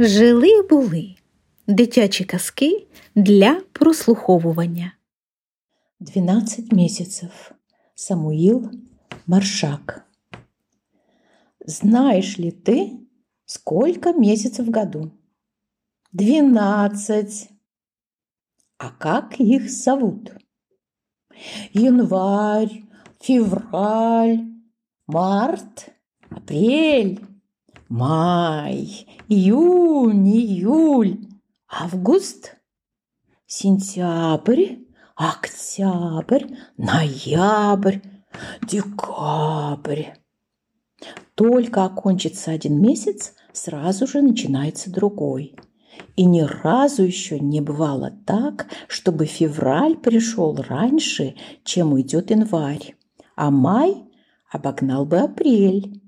Жили були дитячі казки для прослуховування. 12 месяцев. Самуил Маршак. Знаешь ли ты, сколько месяцев в году? Двенадцать. А как их зовут? Январь, февраль, март, апрель, май, июнь, июль, август, сентябрь, октябрь, ноябрь, декабрь. Только окончится один месяц, сразу же начинается другой. И ни разу еще не бывало так, чтобы февраль пришел раньше, чем уйдет январь, а май обогнал бы апрель.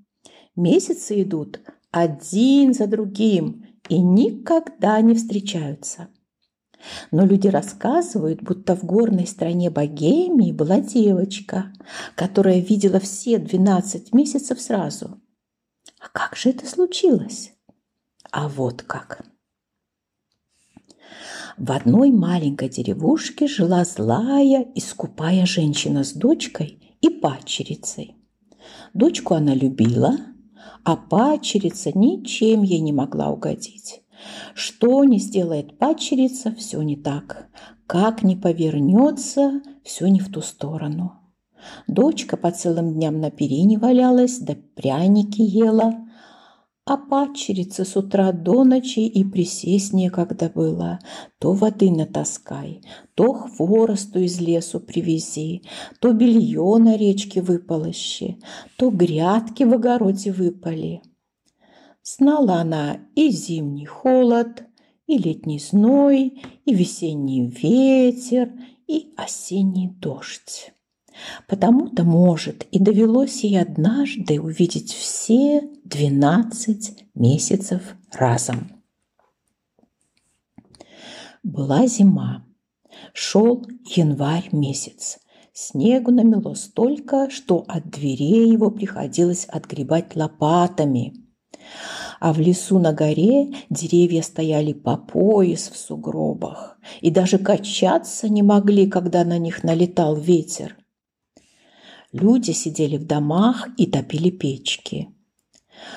Месяцы идут один за другим и никогда не встречаются. Но люди рассказывают, будто в горной стране Богемии была девочка, которая видела все 12 месяцев сразу. А как же это случилось? А вот как. В одной маленькой деревушке жила злая и скупая женщина с дочкой и падчерицей. Дочку она любила, а падчерица ничем ей не могла угодить. Что не сделает падчерица, все не так. Как не повернется, все не в ту сторону. Дочка по целым дням на перине валялась, да пряники ела, а падчерица с утра до ночи и присесть некогда было. То воды натаскай, то хворосту из лесу привези, то белье на речке выполощи, то грядки в огороде выпали. Знала она и зимний холод, и летний зной, и весенний ветер, и осенний дождь. Потому-то, может, и довелось ей однажды увидеть все двенадцать месяцев разом. Была зима, шел январь месяц. Снегу намело столько, что от дверей его приходилось отгребать лопатами. А в лесу на горе деревья стояли по пояс в сугробах и даже качаться не могли, когда на них налетал ветер. Люди сидели в домах и топили печки.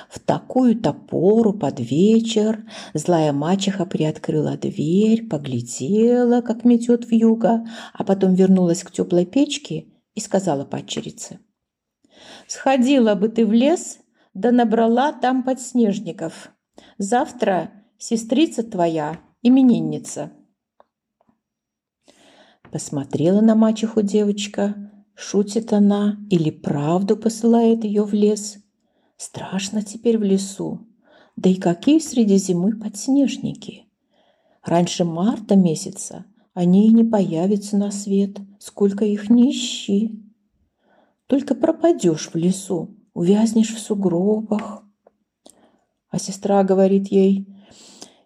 В такую-то пору под вечер злая мачеха приоткрыла дверь, поглядела, как метет в юго, а потом вернулась к теплой печке и сказала падчерице. «Сходила бы ты в лес, да набрала там подснежников. Завтра сестрица твоя, именинница». Посмотрела на мачеху девочка, Шутит она или правду посылает ее в лес? Страшно теперь в лесу. Да и какие среди зимы подснежники? Раньше марта месяца они и не появятся на свет, сколько их не ищи. Только пропадешь в лесу, увязнешь в сугробах. А сестра говорит ей,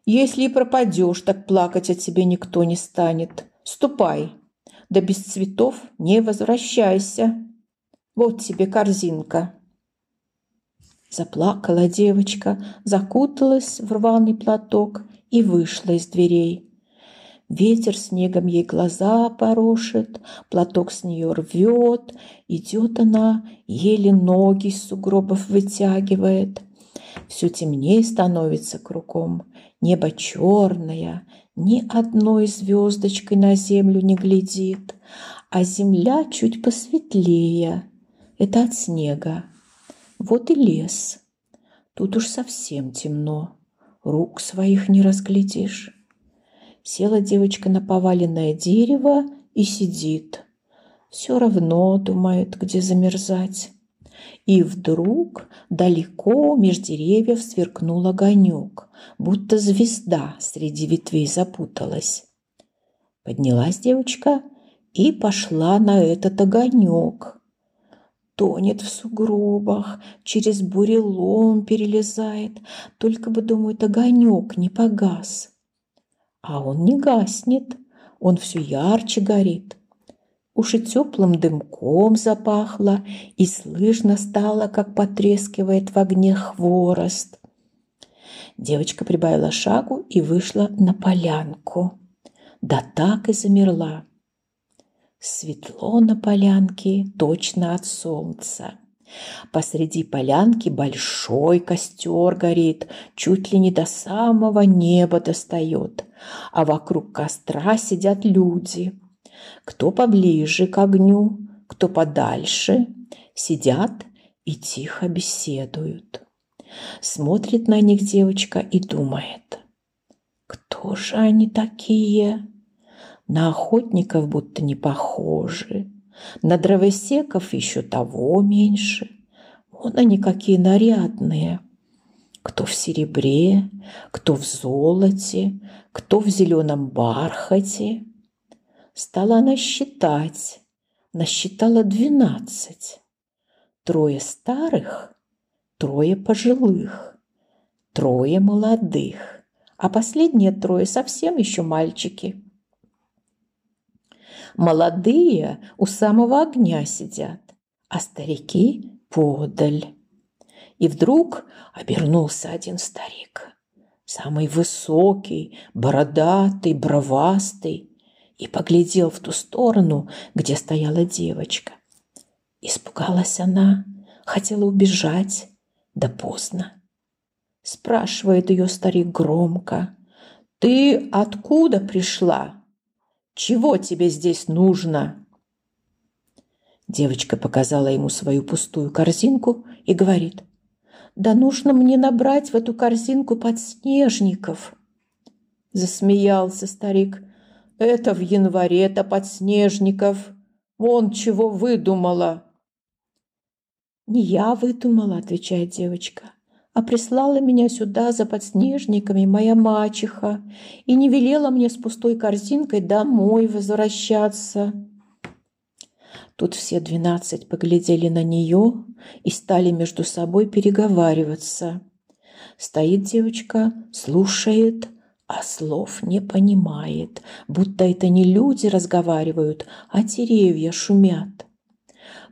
если и пропадешь, так плакать о тебе никто не станет. Ступай, да без цветов не возвращайся. Вот тебе корзинка. Заплакала девочка, закуталась в рваный платок и вышла из дверей. Ветер снегом ей глаза порошит, платок с нее рвет, идет она, еле ноги из сугробов вытягивает. Все темнее становится кругом, небо черное, ни одной звездочкой на землю не глядит, а земля чуть посветлее. Это от снега. Вот и лес. Тут уж совсем темно. Рук своих не разглядишь. Села девочка на поваленное дерево и сидит. Все равно думает, где замерзать. И вдруг далеко меж деревьев сверкнул огонек, будто звезда среди ветвей запуталась. Поднялась девочка и пошла на этот огонек. Тонет в сугробах, через бурелом перелезает, только бы, думает, огонек не погас. А он не гаснет, он все ярче горит. Уж и теплым дымком запахло, и слышно стало, как потрескивает в огне хворост. Девочка прибавила шагу и вышла на полянку. Да так и замерла. Светло на полянке, точно от солнца. Посреди полянки большой костер горит, чуть ли не до самого неба достает, а вокруг костра сидят люди. Кто поближе к огню, кто подальше, сидят и тихо беседуют. Смотрит на них девочка и думает, кто же они такие? На охотников будто не похожи, на дровосеков еще того меньше. Вон они какие нарядные. Кто в серебре, кто в золоте, кто в зеленом бархате. Стала она считать. Насчитала двенадцать. Трое старых, трое пожилых, трое молодых, а последние трое совсем еще мальчики – Молодые у самого огня сидят, а старики подаль. И вдруг обернулся один старик, самый высокий, бородатый, бровастый, и поглядел в ту сторону, где стояла девочка. Испугалась она, хотела убежать, да поздно. Спрашивает ее старик громко. «Ты откуда пришла?» Чего тебе здесь нужно?» Девочка показала ему свою пустую корзинку и говорит, «Да нужно мне набрать в эту корзинку подснежников». Засмеялся старик. «Это в январе-то подснежников. Вон чего выдумала». «Не я выдумала», — отвечает девочка а прислала меня сюда за подснежниками моя мачеха и не велела мне с пустой корзинкой домой возвращаться. Тут все двенадцать поглядели на нее и стали между собой переговариваться. Стоит девочка, слушает, а слов не понимает, будто это не люди разговаривают, а деревья шумят.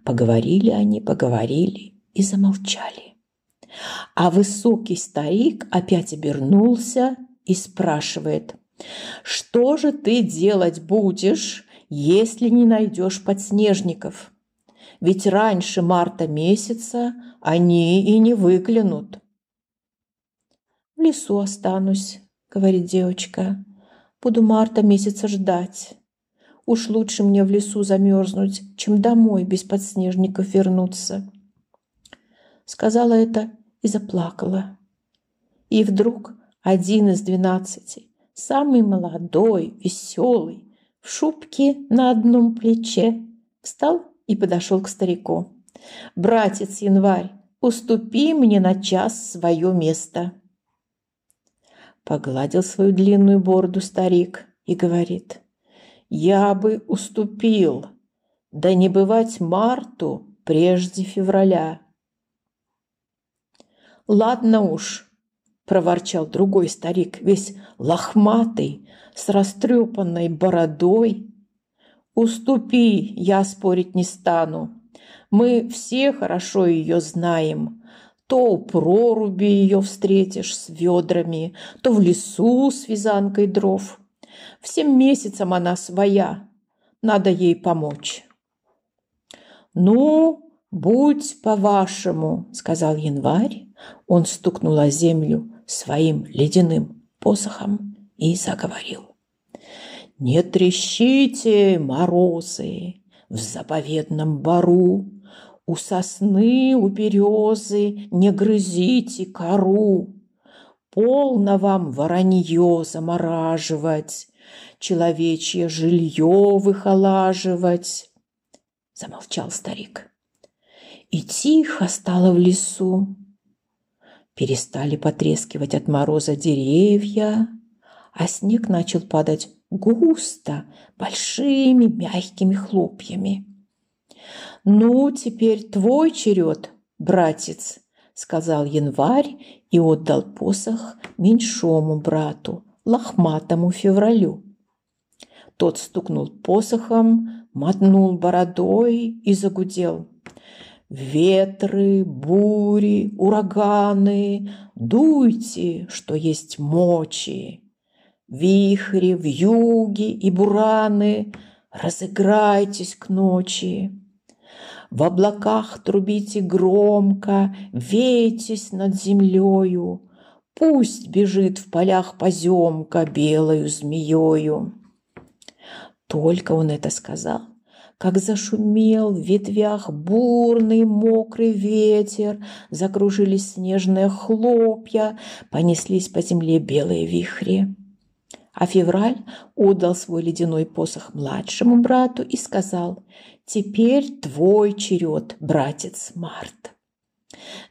Поговорили они, поговорили и замолчали. А высокий старик опять обернулся и спрашивает, «Что же ты делать будешь, если не найдешь подснежников? Ведь раньше марта месяца они и не выглянут». «В лесу останусь», — говорит девочка. «Буду марта месяца ждать. Уж лучше мне в лесу замерзнуть, чем домой без подснежников вернуться». Сказала это и заплакала. И вдруг один из двенадцати, самый молодой, веселый, в шубке на одном плече, встал и подошел к старику. «Братец Январь, уступи мне на час свое место». Погладил свою длинную бороду старик и говорит, «Я бы уступил, да не бывать марту прежде февраля». «Ладно уж», – проворчал другой старик, весь лохматый, с растрепанной бородой. «Уступи, я спорить не стану. Мы все хорошо ее знаем. То у проруби ее встретишь с ведрами, то в лесу с вязанкой дров. Всем месяцам она своя, надо ей помочь». «Ну, будь по-вашему», – сказал январь он стукнул о землю своим ледяным посохом и заговорил. «Не трещите, морозы, в заповедном бару, У сосны, у березы не грызите кору. Полно вам воронье замораживать, Человечье жилье выхолаживать. Замолчал старик. И тихо стало в лесу. Перестали потрескивать от мороза деревья, а снег начал падать густо, большими мягкими хлопьями. «Ну, теперь твой черед, братец», — сказал январь и отдал посох меньшому брату, лохматому февралю. Тот стукнул посохом, мотнул бородой и загудел. Ветры, бури, ураганы, дуйте, что есть мочи. Вихри, вьюги и бураны, разыграйтесь к ночи. В облаках трубите громко, вейтесь над землею, Пусть бежит в полях поземка белою змеёю. Только он это сказал, как зашумел в ветвях бурный мокрый ветер, закружились снежные хлопья, понеслись по земле белые вихри. А февраль отдал свой ледяной посох младшему брату и сказал, «Теперь твой черед, братец Март».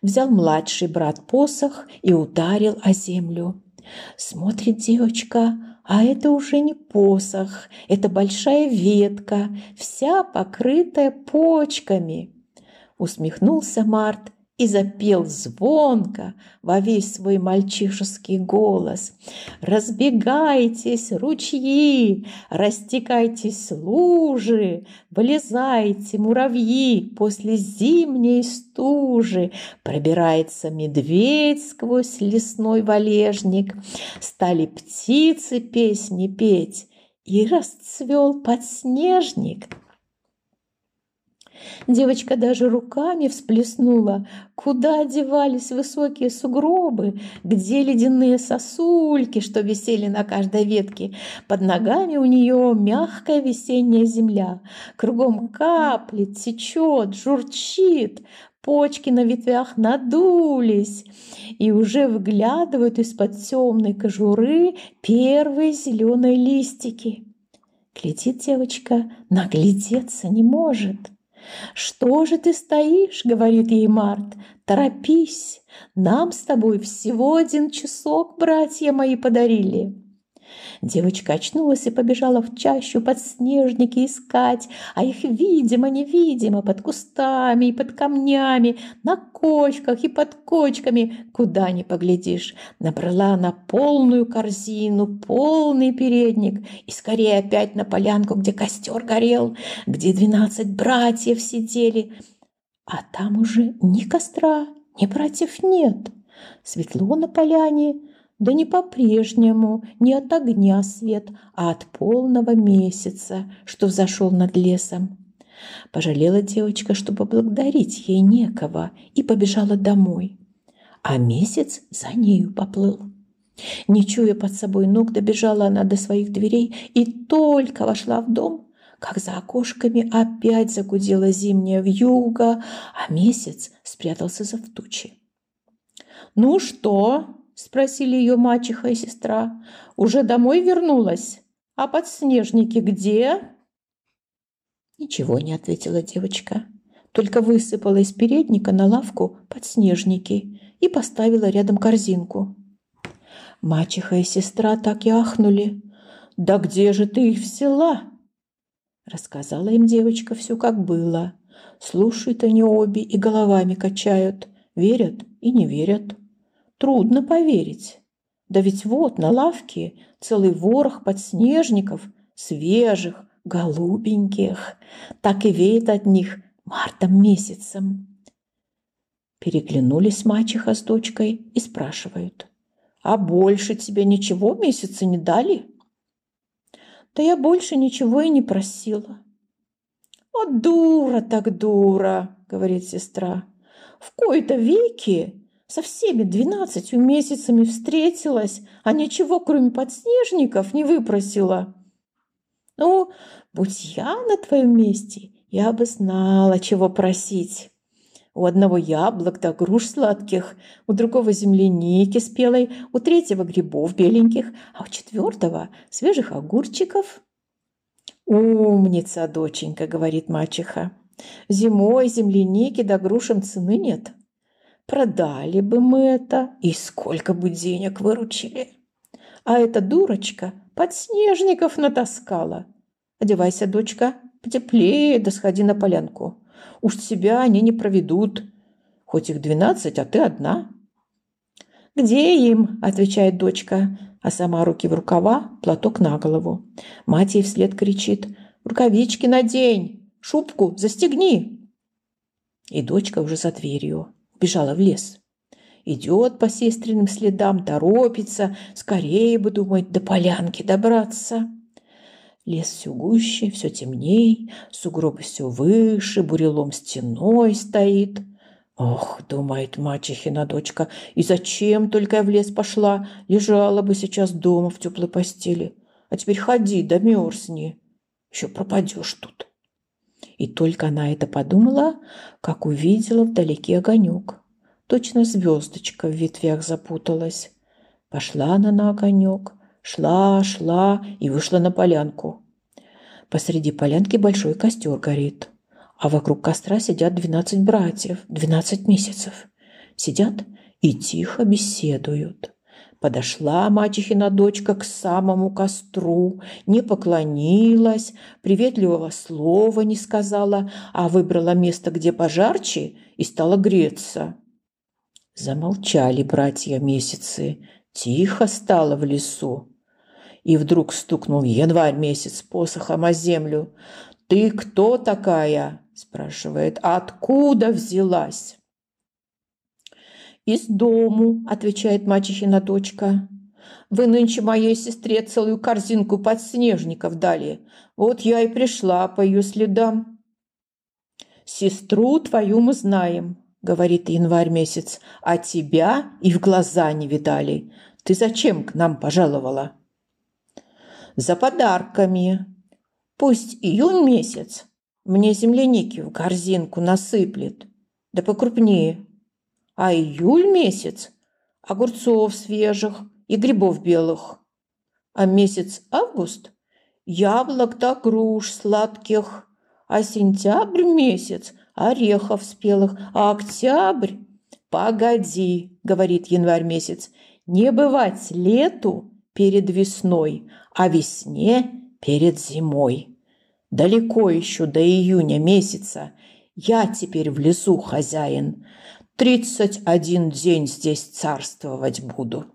Взял младший брат посох и ударил о землю. Смотрит девочка, а это уже не посох, это большая ветка, вся покрытая почками. Усмехнулся Март и запел звонко во весь свой мальчишеский голос. «Разбегайтесь, ручьи, растекайтесь лужи, вылезайте, муравьи, после зимней стужи пробирается медведь сквозь лесной валежник, стали птицы песни петь, и расцвел подснежник». Девочка даже руками всплеснула. Куда девались высокие сугробы? Где ледяные сосульки, что висели на каждой ветке? Под ногами у нее мягкая весенняя земля. Кругом капли, течет, журчит. Почки на ветвях надулись и уже выглядывают из-под темной кожуры первые зеленые листики. Глядит девочка, наглядеться не может. «Что же ты стоишь?» — говорит ей Март. «Торопись! Нам с тобой всего один часок братья мои подарили». Девочка очнулась и побежала в чащу подснежники искать, а их видимо-невидимо под кустами и под камнями, на кочках и под кочками, куда ни поглядишь. Набрала на полную корзину, полный передник и скорее опять на полянку, где костер горел, где двенадцать братьев сидели. А там уже ни костра, ни братьев нет. Светло на поляне, да не по-прежнему, не от огня свет, а от полного месяца, что взошел над лесом. Пожалела девочка, что поблагодарить ей некого, и побежала домой. А месяц за нею поплыл. Не чуя под собой ног, добежала она до своих дверей и только вошла в дом, как за окошками опять загудела зимняя вьюга, а месяц спрятался за в тучи. «Ну что?» – спросили ее мачеха и сестра. «Уже домой вернулась? А подснежники где?» Ничего не ответила девочка, только высыпала из передника на лавку подснежники и поставила рядом корзинку. Мачеха и сестра так и ахнули. «Да где же ты их взяла?» Рассказала им девочка все как было. Слушают они обе и головами качают, верят и не верят. Трудно поверить. Да ведь вот на лавке целый ворох подснежников, свежих, голубеньких. Так и веет от них мартом месяцем. Переглянулись мачеха с дочкой и спрашивают. «А больше тебе ничего месяца не дали?» «Да я больше ничего и не просила». «О, дура так дура!» — говорит сестра. «В кои-то веки со всеми двенадцатью месяцами встретилась, а ничего, кроме подснежников, не выпросила. Ну, будь я на твоем месте, я бы знала, чего просить. У одного яблок да груш сладких, у другого земляники спелой, у третьего грибов беленьких, а у четвертого свежих огурчиков. «Умница, доченька», — говорит мачеха. «Зимой земляники да грушам цены нет». Продали бы мы это, и сколько бы денег выручили. А эта дурочка подснежников натаскала. Одевайся, дочка, потеплее, да сходи на полянку. Уж тебя они не проведут. Хоть их двенадцать, а ты одна. «Где им?» – отвечает дочка, а сама руки в рукава, платок на голову. Мать ей вслед кричит. «Рукавички надень! Шубку застегни!» И дочка уже за дверью. Бежала в лес. Идет по сестренным следам, торопится. Скорее бы, думает, до полянки добраться. Лес все гуще, все темней, сугробы все выше, бурелом стеной стоит. Ох, думает мачехина дочка, и зачем только я в лес пошла? Лежала бы сейчас дома в теплой постели. А теперь ходи, да мерзни. Еще пропадешь тут. И только она это подумала, как увидела вдалеке огонек. Точно звездочка в ветвях запуталась. Пошла она на огонек, шла, шла и вышла на полянку. Посреди полянки большой костер горит, а вокруг костра сидят двенадцать братьев, двенадцать месяцев. Сидят и тихо беседуют. Подошла мачехина дочка к самому костру, не поклонилась, приветливого слова не сказала, а выбрала место, где пожарче, и стала греться. Замолчали братья месяцы. Тихо стало в лесу. И вдруг стукнул январь месяц посохом о землю. «Ты кто такая?» – спрашивает. «Откуда взялась?» «Из дому», – отвечает мачехина дочка. «Вы нынче моей сестре целую корзинку подснежников дали. Вот я и пришла по ее следам». «Сестру твою мы знаем», говорит январь месяц, а тебя и в глаза не видали. Ты зачем к нам пожаловала? За подарками. Пусть июнь месяц мне земляники в корзинку насыплет, да покрупнее. А июль месяц огурцов свежих и грибов белых. А месяц август яблок да груш сладких. А сентябрь месяц – орехов спелых, а октябрь... «Погоди», — говорит январь месяц, — «не бывать лету перед весной, а весне перед зимой. Далеко еще до июня месяца. Я теперь в лесу хозяин. Тридцать один день здесь царствовать буду».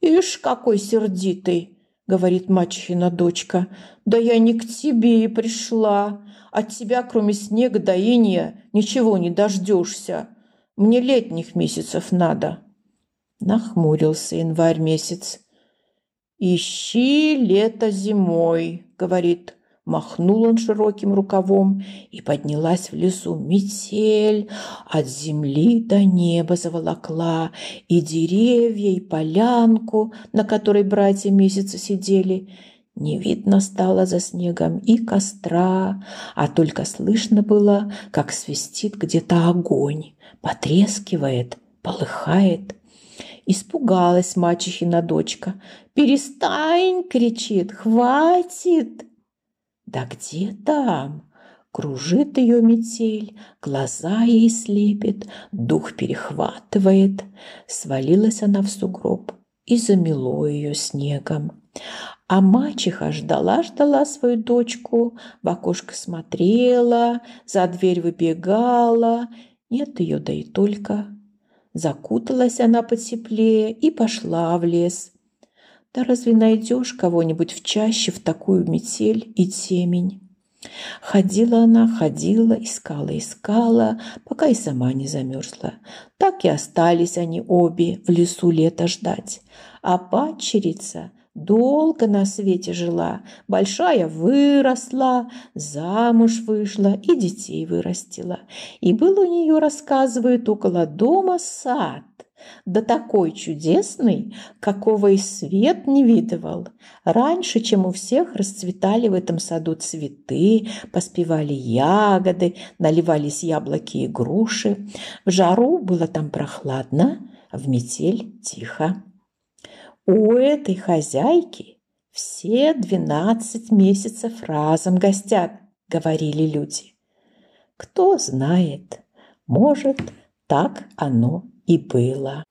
«Ишь, какой сердитый!» — говорит мачехина дочка. «Да я не к тебе и пришла. От тебя, кроме снега до иния, ничего не дождешься. Мне летних месяцев надо. Нахмурился январь месяц. «Ищи лето зимой», — говорит. Махнул он широким рукавом, и поднялась в лесу метель, от земли до неба заволокла, и деревья, и полянку, на которой братья месяца сидели — не видно стало за снегом и костра, а только слышно было, как свистит где-то огонь, потрескивает, полыхает. Испугалась мачехина дочка. «Перестань!» — кричит. «Хватит!» Да где там? Кружит ее метель, глаза ей слепит, дух перехватывает. Свалилась она в сугроб и замело ее снегом. А мачеха ждала-ждала свою дочку, в окошко смотрела, за дверь выбегала. Нет ее, да и только. Закуталась она потеплее и пошла в лес. Да разве найдешь кого-нибудь в чаще в такую метель и темень? Ходила она, ходила, искала, искала, пока и сама не замерзла. Так и остались они обе в лесу лето ждать. А падчерица Долго на свете жила, большая выросла, замуж вышла и детей вырастила. И был у нее, рассказывают, около дома сад, да такой чудесный, какого и свет не видывал. Раньше, чем у всех, расцветали в этом саду цветы, поспевали ягоды, наливались яблоки и груши. В жару было там прохладно, в метель тихо. У этой хозяйки все двенадцать месяцев разом гостят, говорили люди. Кто знает, может, так оно и было.